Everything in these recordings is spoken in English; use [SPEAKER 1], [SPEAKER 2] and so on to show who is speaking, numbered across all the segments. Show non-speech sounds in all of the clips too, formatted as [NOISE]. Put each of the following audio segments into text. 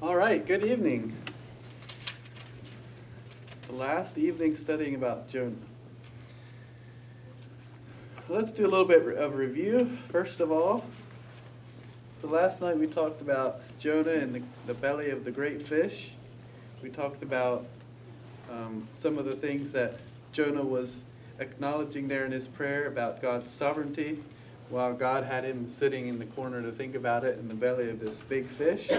[SPEAKER 1] All right, good evening. The last evening studying about Jonah. Let's do a little bit of review, first of all. So last night we talked about Jonah in the, the belly of the great fish. We talked about um, some of the things that Jonah was acknowledging there in his prayer about God's sovereignty, while God had him sitting in the corner to think about it in the belly of this big fish.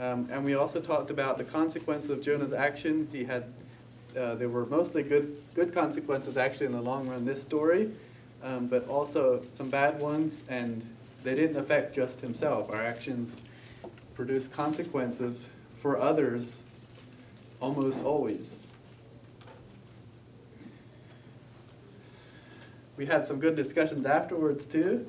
[SPEAKER 1] Um, and we also talked about the consequences of Jonah's action. He had, uh, there were mostly good, good consequences actually in the long run, this story, um, but also some bad ones, and they didn't affect just himself. Our actions produce consequences for others almost always. We had some good discussions afterwards too,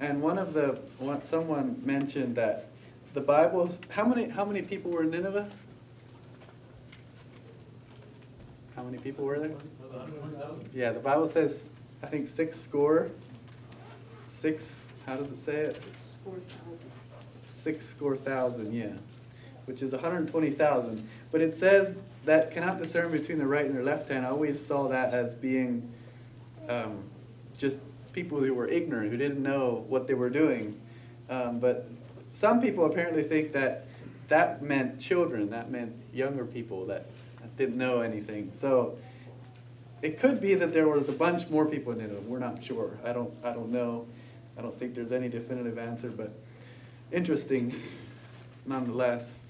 [SPEAKER 1] and one of the one, someone mentioned that the Bible. How many how many people were in Nineveh? How many people were there? Yeah, the Bible says I think six score. Six. How does it say it? Six score thousand. Yeah, which is 120,000. But it says that cannot discern between the right and their left hand. I always saw that as being um, just people who were ignorant, who didn't know what they were doing. Um, but some people apparently think that that meant children, that meant younger people that didn't know anything. So it could be that there was a bunch more people in it. We're not sure. I don't. I don't know. I don't think there's any definitive answer, but interesting nonetheless.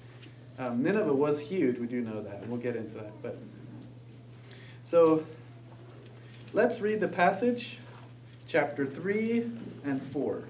[SPEAKER 1] Um, Nineveh was huge. We do know that. And we'll get into that. But so let's read the passage, chapter three and four.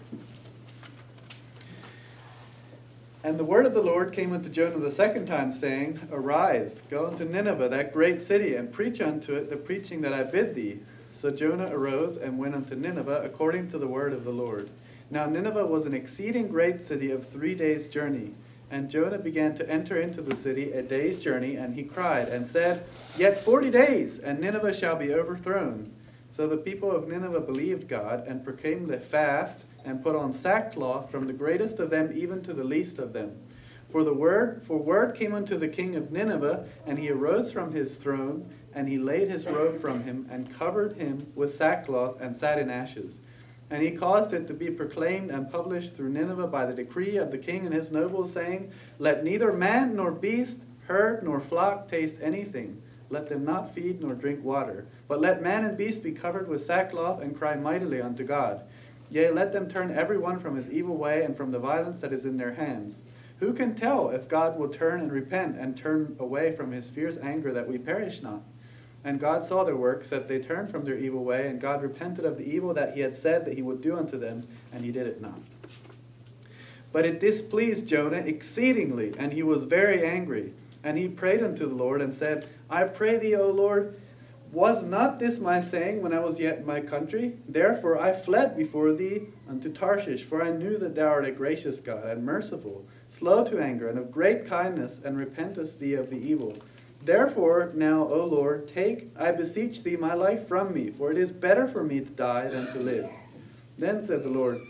[SPEAKER 1] And the word of the Lord came unto Jonah the second time, saying, Arise, go unto Nineveh, that great city, and preach unto it the preaching that I bid thee. So Jonah arose and went unto Nineveh according to the word of the Lord. Now Nineveh was an exceeding great city of three days' journey. And Jonah began to enter into the city a day's journey, and he cried and said, Yet forty days, and Nineveh shall be overthrown. So the people of Nineveh believed God, and proclaimed a fast, and put on sackcloth from the greatest of them even to the least of them. For the word for word came unto the king of Nineveh, and he arose from his throne, and he laid his robe from him, and covered him with sackcloth, and sat in ashes. And he caused it to be proclaimed and published through Nineveh by the decree of the king and his nobles, saying, Let neither man nor beast, herd nor flock taste anything. Let them not feed nor drink water. But let man and beast be covered with sackcloth and cry mightily unto God. Yea, let them turn every one from his evil way and from the violence that is in their hands. Who can tell if God will turn and repent and turn away from his fierce anger that we perish not? And God saw their works, that they turned from their evil way, and God repented of the evil that he had said that he would do unto them, and he did it not. But it displeased Jonah exceedingly, and he was very angry. And he prayed unto the Lord, and said, I pray thee, O Lord, was not this my saying when I was yet in my country? Therefore I fled before thee unto Tarshish, for I knew that thou art a gracious God, and merciful, slow to anger, and of great kindness, and repentest thee of the evil. Therefore, now, O Lord, take, I beseech thee, my life from me, for it is better for me to die than to live. Then said the Lord,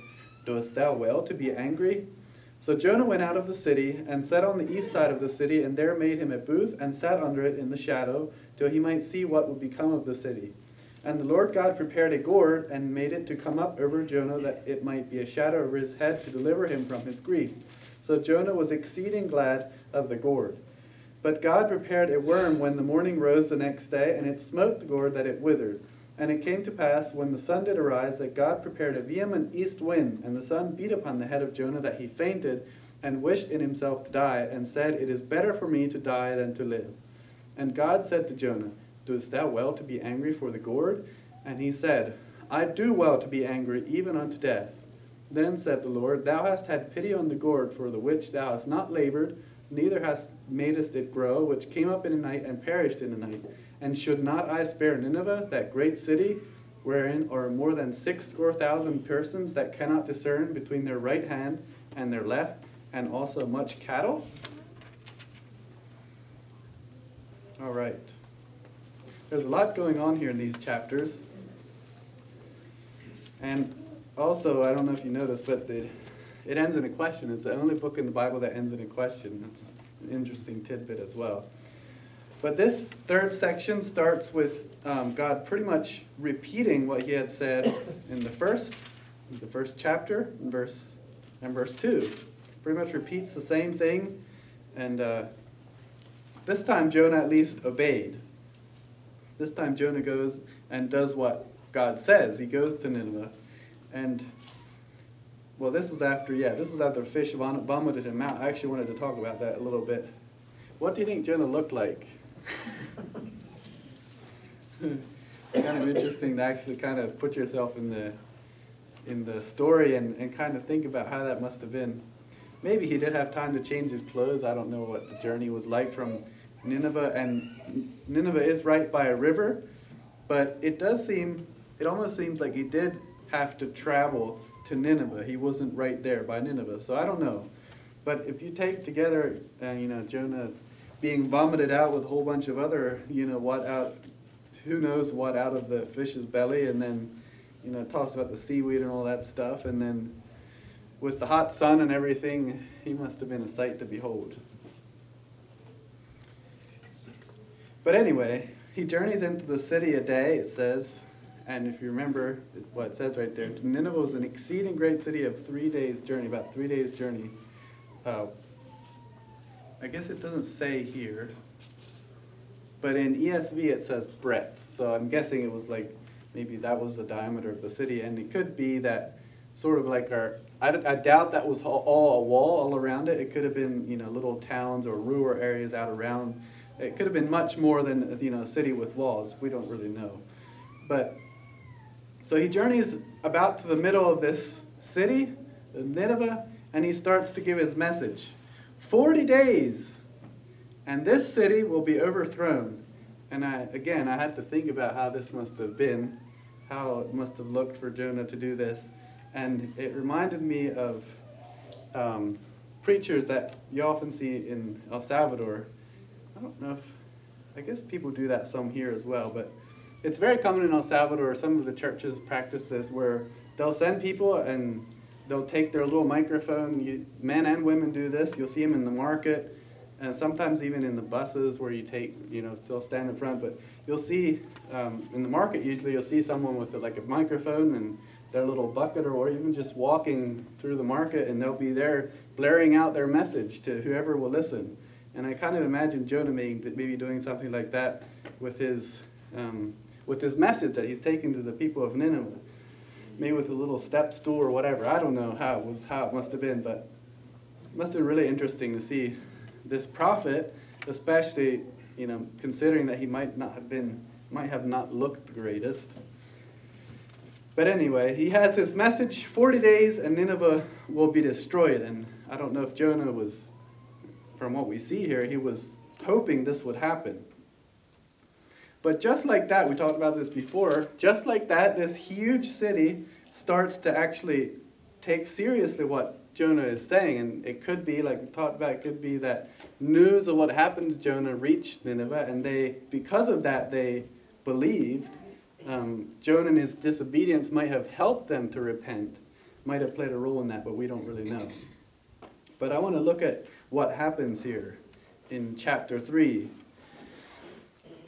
[SPEAKER 1] Doest thou well to be angry? So Jonah went out of the city, and sat on the east side of the city, and there made him a booth, and sat under it in the shadow, till he might see what would become of the city. And the Lord God prepared a gourd, and made it to come up over Jonah, that it might be a shadow over his head to deliver him from his grief. So Jonah was exceeding glad of the gourd. But God prepared a worm when the morning rose the next day, and it smote the gourd that it withered. And it came to pass, when the sun did arise, that God prepared a vehement east wind, and the sun beat upon the head of Jonah, that he fainted, and wished in himself to die, and said, It is better for me to die than to live. And God said to Jonah, Doest thou well to be angry for the gourd? And he said, I do well to be angry, even unto death. Then said the Lord, Thou hast had pity on the gourd, for the which thou hast not labored, neither hast madest it grow, which came up in a night and perished in a night. And should not I spare Nineveh, that great city, wherein are more than six score thousand persons that cannot discern between their right hand and their left, and also much cattle? All right. There's a lot going on here in these chapters. And also, I don't know if you noticed, but the it ends in a question. It's the only book in the Bible that ends in a question. It's an interesting tidbit as well. But this third section starts with um, God pretty much repeating what He had said in the first, the first chapter, in verse and verse two. Pretty much repeats the same thing, and uh, this time Jonah at least obeyed. This time Jonah goes and does what God says. He goes to Nineveh, and well, this was after yeah, this was after fish vomited him out. I actually wanted to talk about that a little bit. What do you think Jonah looked like? [LAUGHS] kind of interesting to actually kind of put yourself in the in the story and, and kind of think about how that must have been. Maybe he did have time to change his clothes. I don't know what the journey was like from Nineveh, and Nineveh is right by a river, but it does seem, it almost seems like he did have to travel to Nineveh. He wasn't right there by Nineveh, so I don't know. But if you take together, uh, you know, Jonah being vomited out with a whole bunch of other, you know, what out, who knows what out of the fish's belly, and then, you know, talks about the seaweed and all that stuff, and then with the hot sun and everything, he must have been a sight to behold. But anyway, he journeys into the city a day, it says, and if you remember what it says right there, Nineveh was an exceeding great city of three days' journey, about three days' journey. Uh, I guess it doesn't say here, but in ESV it says breadth. So I'm guessing it was like maybe that was the diameter of the city, and it could be that sort of like our. I, I doubt that was all, a wall all around it. It could have been you know little towns or rural areas out around. It could have been much more than you know a city with walls. We don't really know, but so he journeys about to the middle of this city, Nineveh, and he starts to give his message. 40 days, and this city will be overthrown. And I, again, I had to think about how this must have been, how it must have looked for Jonah to do this. And it reminded me of um, preachers that you often see in El Salvador. I don't know if, I guess people do that some here as well, but it's very common in El Salvador, some of the churches practice this, where they'll send people and they'll take their little microphone. You, men and women do this. You'll see them in the market, and sometimes even in the buses where you take, you know, still stand in front. But you'll see um, in the market usually you'll see someone with a, like a microphone and their little bucket, or, even just walking through the market, and they'll be there blaring out their message to whoever will listen. And I kind of imagine Jonah maybe doing something like that with his um, with his message that he's taking to the people of Nineveh maybe with a little step stool or whatever. I don't know how it was how it must have been, but it must have been really interesting to see this prophet, especially you know considering that he might not have been might have not looked the greatest. But anyway, he has his message 40 days and Nineveh will be destroyed. And I don't know if Jonah was, from what we see here, he was hoping this would happen. But just like that, we talked about this before, just like that, this huge city starts to actually take seriously what Jonah is saying. And it could be, like we talked about, it could be that news of what happened to Jonah reached Nineveh, and they, because of that, they believed. Um, Jonah and his disobedience might have helped them to repent, might have played a role in that, but we don't really know. But I want to look at what happens here in chapter 3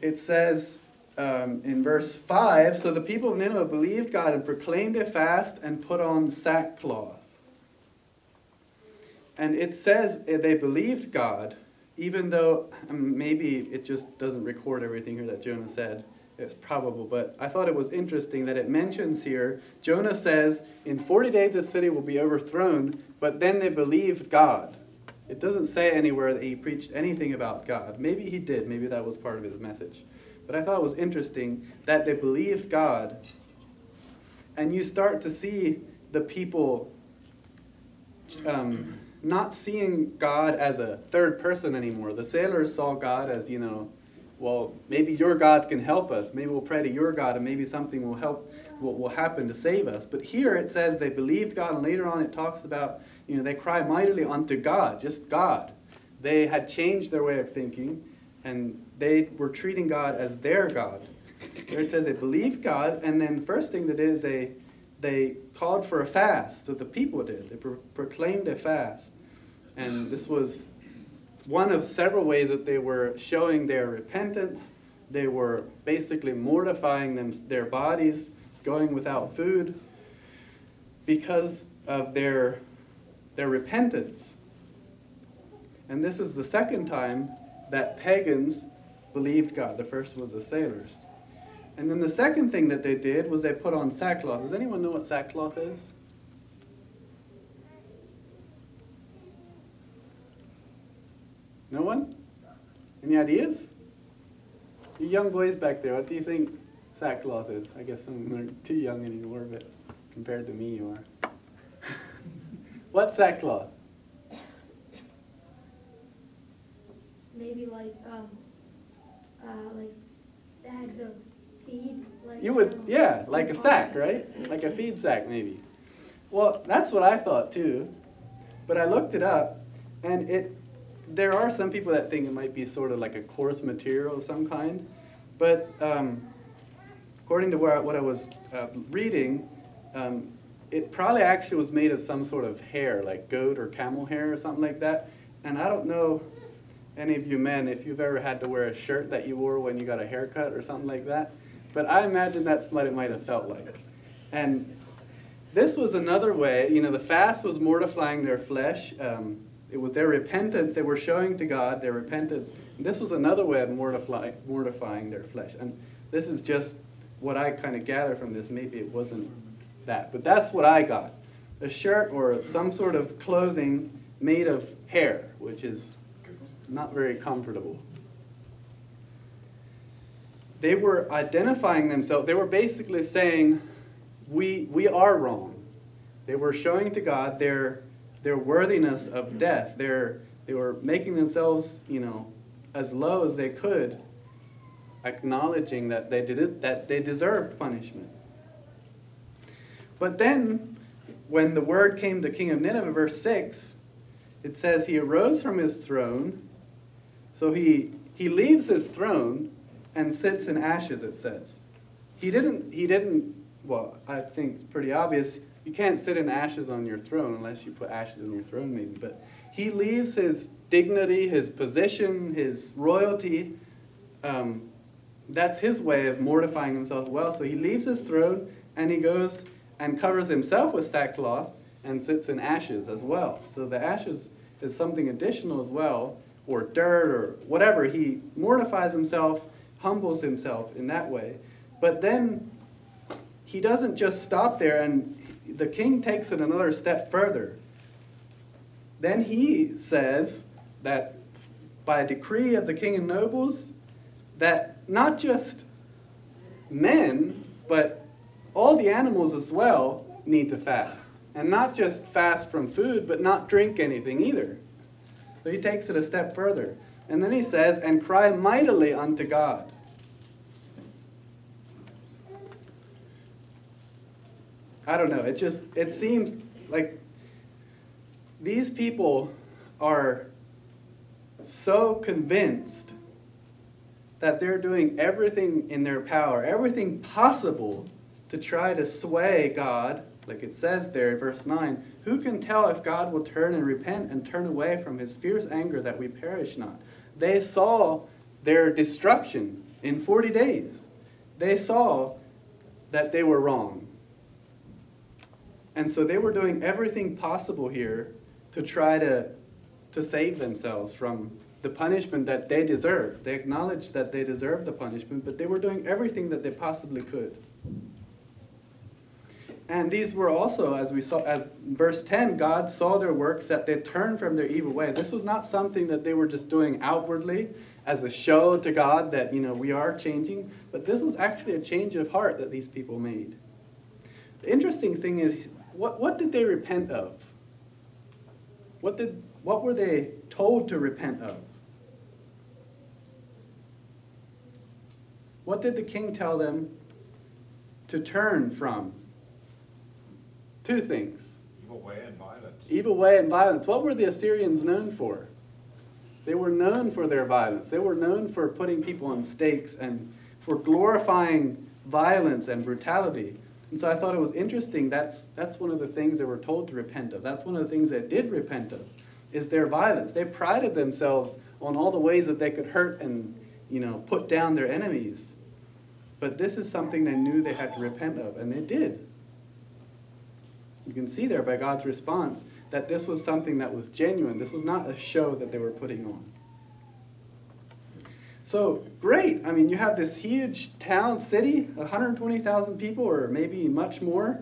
[SPEAKER 1] it says um, in verse 5 So the people of Nineveh believed God and proclaimed a fast and put on sackcloth. And it says they believed God, even though um, maybe it just doesn't record everything here that Jonah said. It's probable, but I thought it was interesting that it mentions here Jonah says, In 40 days the city will be overthrown, but then they believed God. It doesn't say anywhere that he preached anything about God. Maybe he did, maybe that was part of his message. But I thought it was interesting that they believed God. And you start to see the people um, not seeing God as a third person anymore. The sailors saw God as, you know, well, maybe your God can help us. Maybe we'll pray to your God and maybe something will help, will, will happen to save us. But here it says they believed God, and later on it talks about you know, they cry mightily unto God, just God. They had changed their way of thinking, and they were treating God as their God. There it says they believed God, and then the first thing that is they they called for a fast. So the people did. They pro- proclaimed a fast. And this was one of several ways that they were showing their repentance. They were basically mortifying them, their bodies, going without food because of their, their repentance. And this is the second time that pagans believed God. The first was the sailors. And then the second thing that they did was they put on sackcloth. Does anyone know what sackcloth is? No one? Any ideas? You young boys back there, what do you think sackcloth is? I guess some are too young anymore, but compared to me, you are. What's sackcloth?
[SPEAKER 2] Maybe like um, uh, like bags of feed. Like,
[SPEAKER 1] You would,
[SPEAKER 2] um,
[SPEAKER 1] yeah, like a sack, right? Like a feed sack, maybe. Well, that's what I thought too, but I looked it up, and it. There are some people that think it might be sort of like a coarse material of some kind, but um, according to where, what I was uh, reading, um, it probably actually was made of some sort of hair, like goat or camel hair or something like that. And I don't know any of you men if you've ever had to wear a shirt that you wore when you got a haircut or something like that. But I imagine that's what it might have felt like. And this was another way, you know, the fast was mortifying their flesh. Um, it was their repentance. They were showing to God their repentance. And this was another way of mortify, mortifying their flesh. And this is just what I kind of gather from this. Maybe it wasn't that. But that's what I got. A shirt or some sort of clothing made of hair, which is not very comfortable. They were identifying themselves. They were basically saying, we, we are wrong. They were showing to God their, their worthiness of death. Their, they were making themselves, you know, as low as they could, acknowledging that they, did it, that they deserved punishment. But then, when the word came to King of Nineveh, verse 6, it says, He arose from his throne. So he, he leaves his throne and sits in ashes, it says. He didn't, he didn't, well, I think it's pretty obvious. You can't sit in ashes on your throne unless you put ashes on your throne, maybe. But he leaves his dignity, his position, his royalty. Um, that's his way of mortifying himself well. So he leaves his throne and he goes and covers himself with sackcloth and sits in ashes as well. So the ashes is something additional as well, or dirt or whatever. He mortifies himself, humbles himself in that way. But then he doesn't just stop there, and the king takes it another step further. Then he says that by decree of the king and nobles, that not just men, but all the animals as well need to fast. And not just fast from food, but not drink anything either. So he takes it a step further. And then he says, and cry mightily unto God. I don't know. It just it seems like these people are so convinced that they're doing everything in their power, everything possible to try to sway God, like it says there in verse 9. Who can tell if God will turn and repent and turn away from his fierce anger that we perish not? They saw their destruction in 40 days. They saw that they were wrong. And so they were doing everything possible here to try to, to save themselves from the punishment that they deserved. They acknowledged that they deserved the punishment, but they were doing everything that they possibly could. And these were also, as we saw at verse 10, God saw their works that they turned from their evil way. This was not something that they were just doing outwardly as a show to God that, you know, we are changing, but this was actually a change of heart that these people made. The interesting thing is, what, what did they repent of? What, did, what were they told to repent of? What did the king tell them to turn from? Two things
[SPEAKER 3] Evil way and violence.
[SPEAKER 1] evil way and violence. What were the Assyrians known for? They were known for their violence. They were known for putting people on stakes and for glorifying violence and brutality. And so I thought it was interesting. That's, that's one of the things they were told to repent of. That's one of the things they did repent of, is their violence. They prided themselves on all the ways that they could hurt and, you know, put down their enemies. But this is something they knew they had to repent of, and they did. You can see there by God's response that this was something that was genuine. This was not a show that they were putting on. So, great. I mean, you have this huge town, city, 120,000 people, or maybe much more.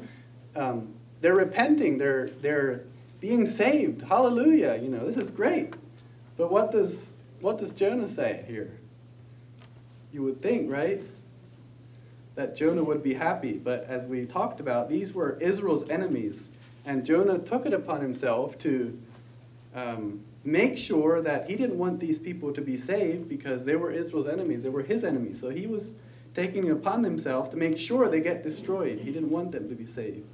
[SPEAKER 1] Um, they're repenting. They're, they're being saved. Hallelujah. You know, this is great. But what does, what does Jonah say here? You would think, right? That Jonah would be happy. But as we talked about, these were Israel's enemies. And Jonah took it upon himself to um, make sure that he didn't want these people to be saved because they were Israel's enemies. They were his enemies. So he was taking it upon himself to make sure they get destroyed. He didn't want them to be saved.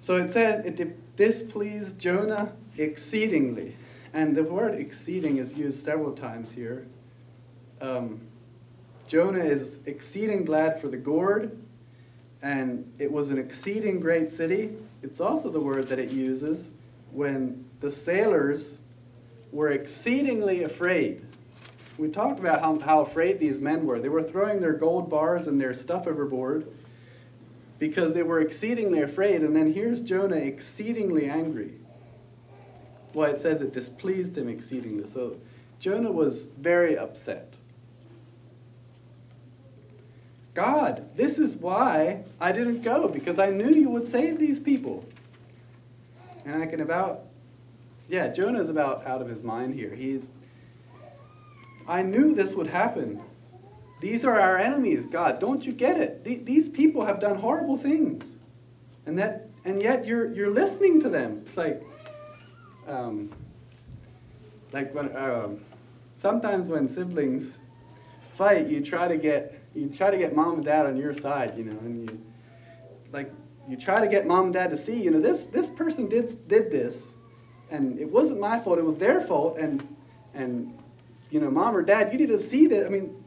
[SPEAKER 1] So it says it displeased Jonah exceedingly. And the word exceeding is used several times here. Um, Jonah is exceeding glad for the gourd, and it was an exceeding great city. It's also the word that it uses when the sailors were exceedingly afraid. We talked about how, how afraid these men were. They were throwing their gold bars and their stuff overboard because they were exceedingly afraid. And then here's Jonah exceedingly angry. Well, it says it displeased him exceedingly. So Jonah was very upset. God, this is why I didn't go, because I knew you would save these people. And I can about, yeah, Jonah's about out of his mind here. He's, I knew this would happen. These are our enemies, God. Don't you get it? These people have done horrible things. And that, and yet you're, you're listening to them. It's like, um, like when, um, sometimes when siblings fight, you try to get, you try to get mom and dad on your side, you know, and you, like, you try to get mom and dad to see, you know, this, this person did, did this, and it wasn't my fault, it was their fault, and, and, you know, mom or dad, you need to see that, I mean,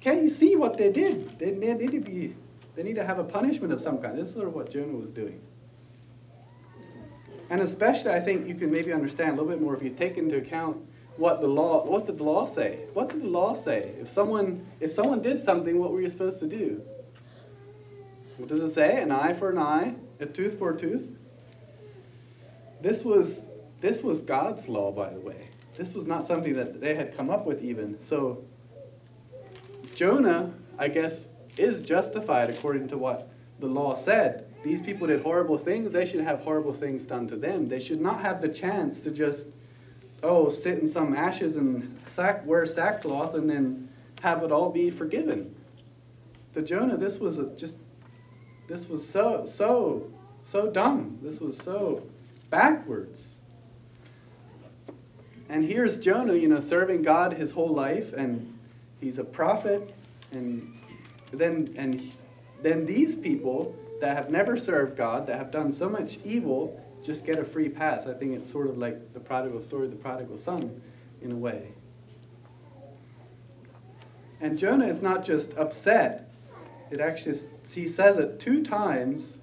[SPEAKER 1] can't you see what they did? They, they need to be, they need to have a punishment of some kind. This is sort of what Jonah was doing. And especially, I think you can maybe understand a little bit more if you take into account what the law, what did the law say? What did the law say? If someone, if someone did something, what were you supposed to do? What does it say? An eye for an eye, a tooth for a tooth. This was this was God's law, by the way. This was not something that they had come up with even. So Jonah, I guess, is justified according to what the law said. These people did horrible things, they should have horrible things done to them. They should not have the chance to just, oh, sit in some ashes and sack, wear sackcloth and then have it all be forgiven. To Jonah, this was a, just this was so, so, so dumb. This was so backwards. And here's Jonah, you know, serving God his whole life, and he's a prophet, and then and then these people that have never served God, that have done so much evil, just get a free pass. I think it's sort of like the prodigal story the prodigal son, in a way. And Jonah is not just upset it actually, he says it two times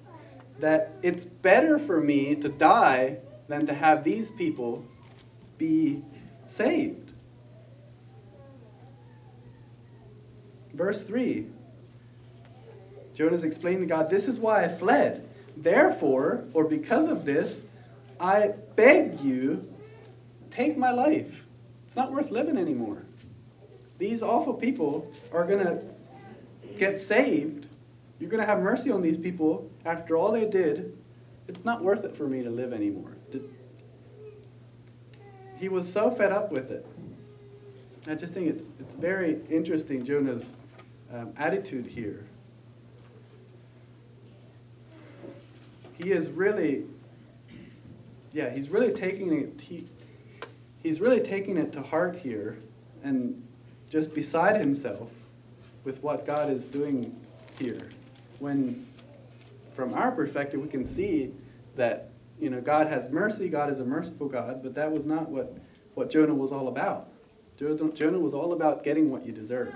[SPEAKER 1] that it's better for me to die than to have these people be saved. Verse 3 Jonah's explaining to God, This is why I fled. Therefore, or because of this, I beg you, take my life. It's not worth living anymore. These awful people are going to get saved, you're going to have mercy on these people after all they did. It's not worth it for me to live anymore. He was so fed up with it. I just think it's, it's very interesting, Jonah's um, attitude here. He is really, yeah, he's really taking it, he, he's really taking it to heart here and just beside himself with what God is doing here. When, from our perspective, we can see that you know God has mercy, God is a merciful God, but that was not what, what Jonah was all about. Jonah was all about getting what you deserve.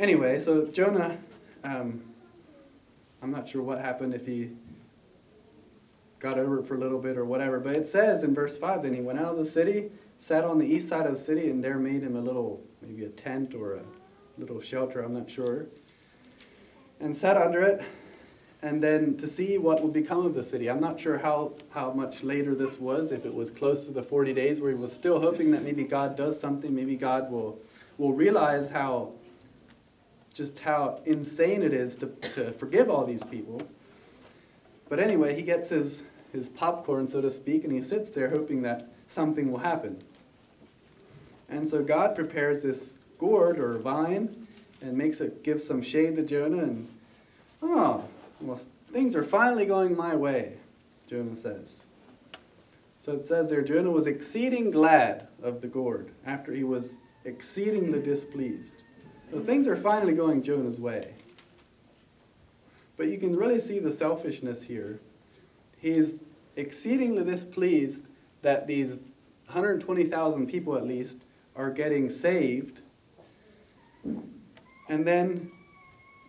[SPEAKER 1] anyway, so Jonah, um, I'm not sure what happened if he got over it for a little bit or whatever, but it says in verse 5 then he went out of the city, sat on the east side of the city, and there made him a little, maybe a tent or a little shelter, I'm not sure, and sat under it. And then to see what would become of the city. I'm not sure how, how much later this was, if it was close to the 40 days where he was still hoping that maybe God does something, maybe God will, will realize how just how insane it is to, to forgive all these people. But anyway, he gets his, his popcorn, so to speak, and he sits there hoping that something will happen. And so God prepares this gourd or vine and makes it give some shade to Jonah and oh, well, things are finally going my way, Jonah says. So it says there, Jonah was exceeding glad of the gourd after he was exceedingly displeased. So things are finally going Jonah's way. But you can really see the selfishness here. He's exceedingly displeased that these 120,000 people at least are getting saved. And then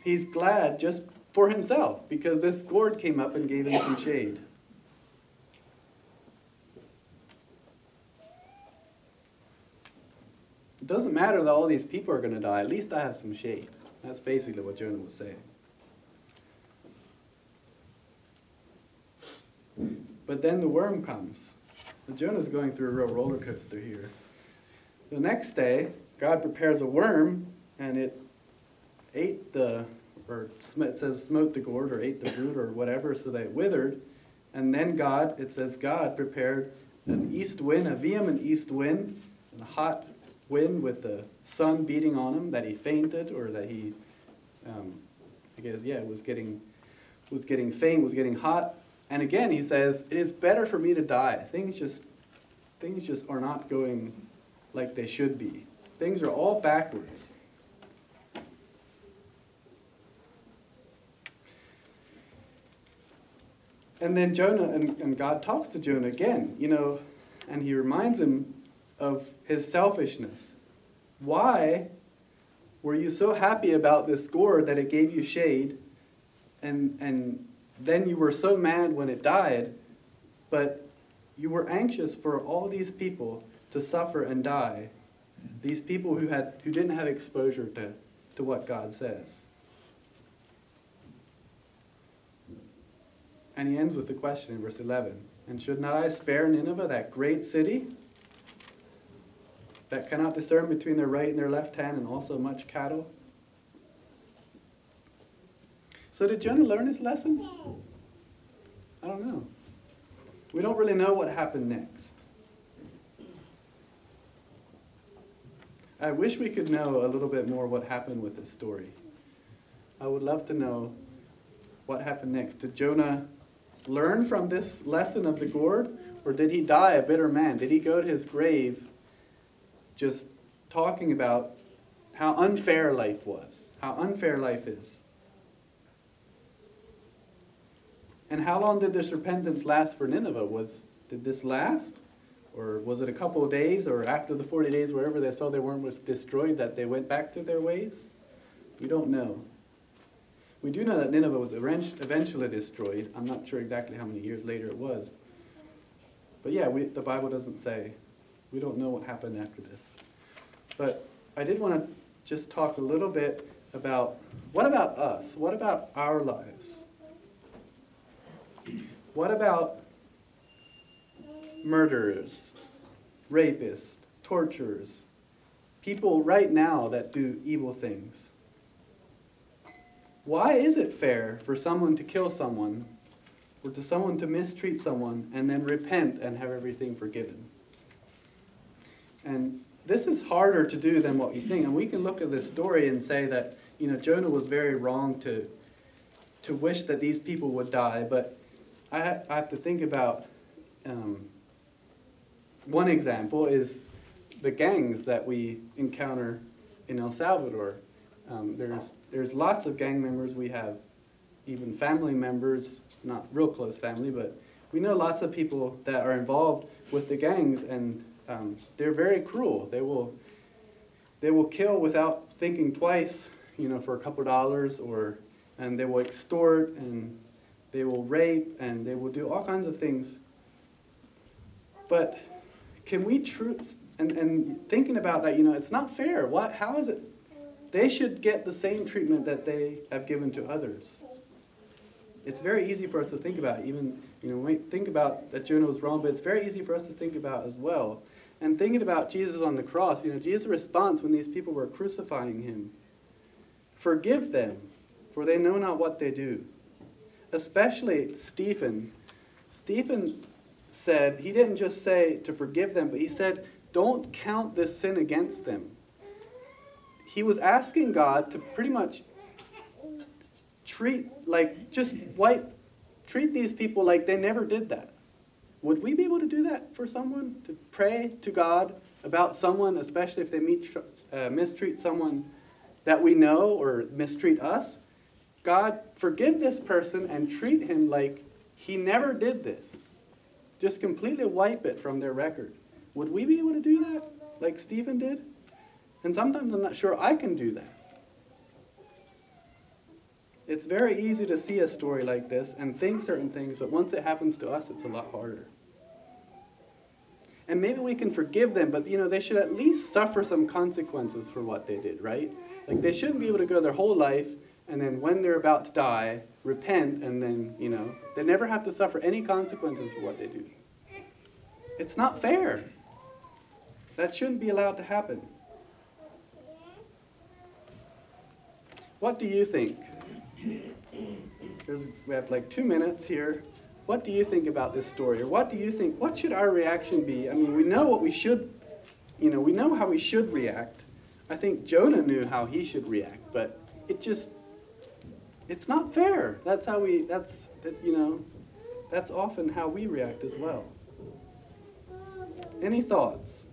[SPEAKER 1] he's glad just for himself because this gourd came up and gave him some shade. Doesn't matter that all these people are going to die, at least I have some shade. That's basically what Jonah was saying. But then the worm comes. Jonah's going through a real roller coaster here. The next day, God prepares a worm, and it ate the, or it says smote the gourd, or ate the root, or whatever, so that it withered. And then God, it says God prepared an east wind, a vehement east wind, and a hot wind with the sun beating on him, that he fainted, or that he, um, I guess, yeah, was getting, was getting faint, was getting hot. And again, he says, it is better for me to die. Things just, things just are not going like they should be. Things are all backwards. And then Jonah, and, and God talks to Jonah again, you know, and he reminds him of his selfishness. Why were you so happy about this gourd that it gave you shade, and, and then you were so mad when it died, but you were anxious for all these people to suffer and die, these people who, had, who didn't have exposure to, to what God says? And he ends with the question in verse 11 And should not I spare Nineveh, that great city? That cannot discern between their right and their left hand, and also much cattle. So, did Jonah learn his lesson? I don't know. We don't really know what happened next. I wish we could know a little bit more what happened with this story. I would love to know what happened next. Did Jonah learn from this lesson of the gourd, or did he die a bitter man? Did he go to his grave just talking about how unfair life was, how unfair life is. And how long did this repentance last for Nineveh? Was did this last? Or was it a couple of days or after the 40 days wherever they saw their worm was destroyed that they went back to their ways? We don't know. We do know that Nineveh was eventually destroyed. I'm not sure exactly how many years later it was. But yeah, we, the Bible doesn't say. We don't know what happened after this. But I did want to just talk a little bit about what about us? What about our lives? What about murderers, rapists, torturers, people right now that do evil things? Why is it fair for someone to kill someone or to someone to mistreat someone and then repent and have everything forgiven? And this is harder to do than what you think. And we can look at this story and say that, you know, Jonah was very wrong to, to wish that these people would die. But I, ha- I have to think about um, one example is the gangs that we encounter in El Salvador. Um, there's, there's lots of gang members. We have even family members, not real close family, but we know lots of people that are involved with the gangs and um, they're very cruel. They will, they will kill without thinking twice, you know, for a couple dollars, or and they will extort and they will rape and they will do all kinds of things. But can we true and, and thinking about that, you know, it's not fair. What how is it they should get the same treatment that they have given to others? It's very easy for us to think about, even you know, we think about that Jonah was wrong, but it's very easy for us to think about as well. And thinking about Jesus on the cross, you know, Jesus' response when these people were crucifying him Forgive them, for they know not what they do. Especially Stephen. Stephen said, he didn't just say to forgive them, but he said, don't count this sin against them. He was asking God to pretty much treat, like, just wipe, treat these people like they never did that. Would we be able to do that for someone? To pray to God about someone, especially if they meet, uh, mistreat someone that we know or mistreat us, God, forgive this person and treat him like he never did this. Just completely wipe it from their record. Would we be able to do that like Stephen did? And sometimes I'm not sure I can do that. It's very easy to see a story like this and think certain things, but once it happens to us, it's a lot harder. And maybe we can forgive them, but you know, they should at least suffer some consequences for what they did, right? Like they shouldn't be able to go their whole life and then when they're about to die, repent and then, you know, they never have to suffer any consequences for what they do. It's not fair. That shouldn't be allowed to happen. What do you think? There's, we have like two minutes here. What do you think about this story? Or what do you think? What should our reaction be? I mean, we know what we should, you know, we know how we should react. I think Jonah knew how he should react, but it just it's not fair. That's how we that's that you know that's often how we react as well. Any thoughts?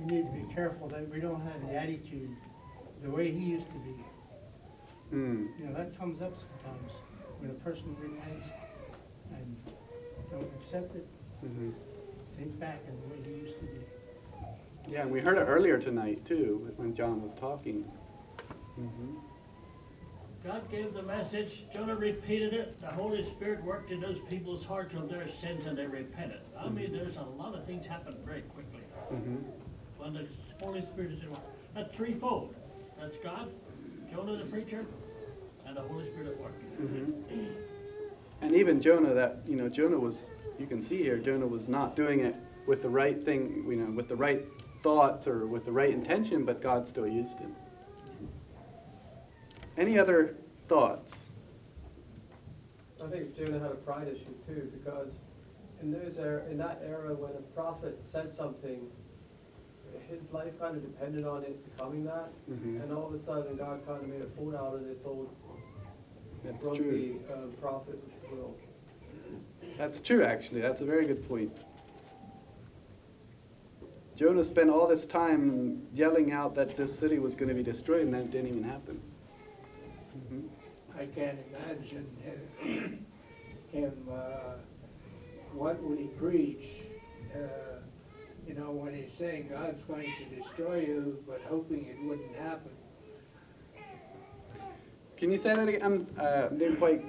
[SPEAKER 3] We need to be careful that we don't have the attitude the way he used to be.
[SPEAKER 1] Hmm.
[SPEAKER 3] You know, that comes up sometimes when a person repents and don't accept it.
[SPEAKER 1] Mm-hmm.
[SPEAKER 3] Think back in the way he used to be.
[SPEAKER 1] Yeah, and we heard it earlier tonight too when John was talking. Mm-hmm.
[SPEAKER 4] God gave the message, Jonah repeated it, the Holy Spirit worked in those people's hearts on their sins and they repented. I mean, there's a lot of things happen very quickly.
[SPEAKER 1] Mm-hmm.
[SPEAKER 4] When the Holy Spirit is in, that's threefold. That's God, Jonah the preacher, and the Holy Spirit at work.
[SPEAKER 1] Mm-hmm. And even Jonah, that you know, Jonah was. You can see here, Jonah was not doing it with the right thing, you know, with the right thoughts or with the right intention, but God still used him. Any other thoughts?
[SPEAKER 5] I think Jonah had a pride issue too, because in those er- in that era when a prophet said something, his life kind of depended on it becoming that,
[SPEAKER 1] Mhm.
[SPEAKER 5] and all of a sudden God kind of made a fool out of this old
[SPEAKER 1] That's
[SPEAKER 5] grumpy
[SPEAKER 1] true.
[SPEAKER 5] um, prophet, if you will.
[SPEAKER 1] That's true, actually. That's a very good point. Jonah spent all this time yelling out that this city was going to be destroyed, and that didn't even happen. Mhm.
[SPEAKER 6] I can't imagine him, [CLEARS THROAT] him, uh, what would he preach? Uh, you know, when he's saying God's going to destroy you, but hoping it wouldn't happen.
[SPEAKER 1] Can you say that again? I'm, uh, didn't quite.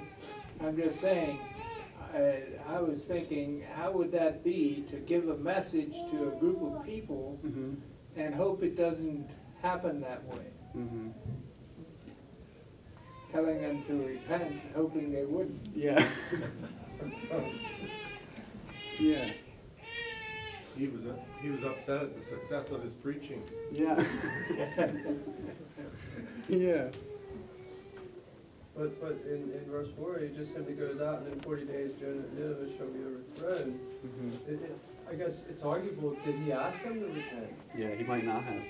[SPEAKER 6] I'm just saying, I, I was thinking, how would that be to give a message to a group of people
[SPEAKER 1] Mhm.
[SPEAKER 6] and hope it doesn't happen that way?
[SPEAKER 1] Mhm.
[SPEAKER 6] Telling them to repent, hoping they wouldn't.
[SPEAKER 1] Yeah. [LAUGHS] [LAUGHS] yeah.
[SPEAKER 7] He was, uh, he was upset at the success of his preaching.
[SPEAKER 1] Yeah. [LAUGHS] yeah.
[SPEAKER 5] But but in, in verse four, he just simply goes out, and in forty days, Jonah Nineveh shall be overthrown.
[SPEAKER 1] Mhm.
[SPEAKER 5] It, it, I guess it's arguable. Did he ask them to repent?
[SPEAKER 1] Yeah, he might not have.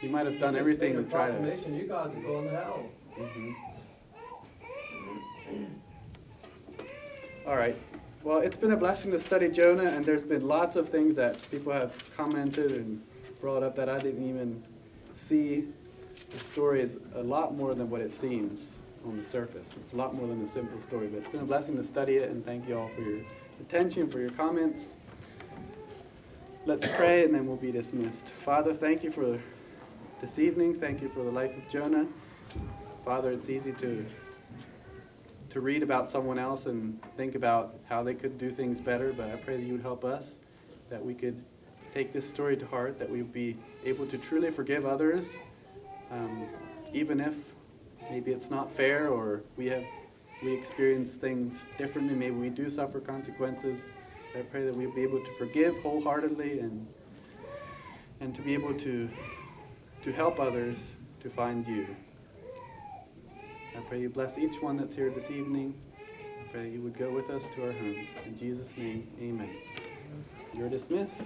[SPEAKER 1] He might have done
[SPEAKER 5] He just
[SPEAKER 1] everything
[SPEAKER 5] made
[SPEAKER 1] to
[SPEAKER 5] a
[SPEAKER 1] try to.
[SPEAKER 5] proclamation. You guys are going to hell.
[SPEAKER 1] Mhm. All right. Well, it's been a blessing to study Jonah, and there's been lots of things that people have commented and brought up that I didn't even see. The story is a lot more than what it seems on the surface. It's a lot more than a simple story, but it's been a blessing to study it, and thank you all for your attention, for your comments. Let's pray, and then we'll be dismissed. Father, thank you for this evening. Thank you for the life of Jonah. Father, it's easy to to read about someone else and think about how they could do things better, but I pray that you would help us, that we could take this story to heart, that we would be able to truly forgive others, um, even if maybe it's not fair or we have we experience things differently. Maybe we do suffer consequences. I pray that we'll be able to forgive wholeheartedly and and to be able to to help others to find you. I pray you bless each one that's here this evening. I pray you would go with us to our homes. In Jesus' name, amen. You're dismissed.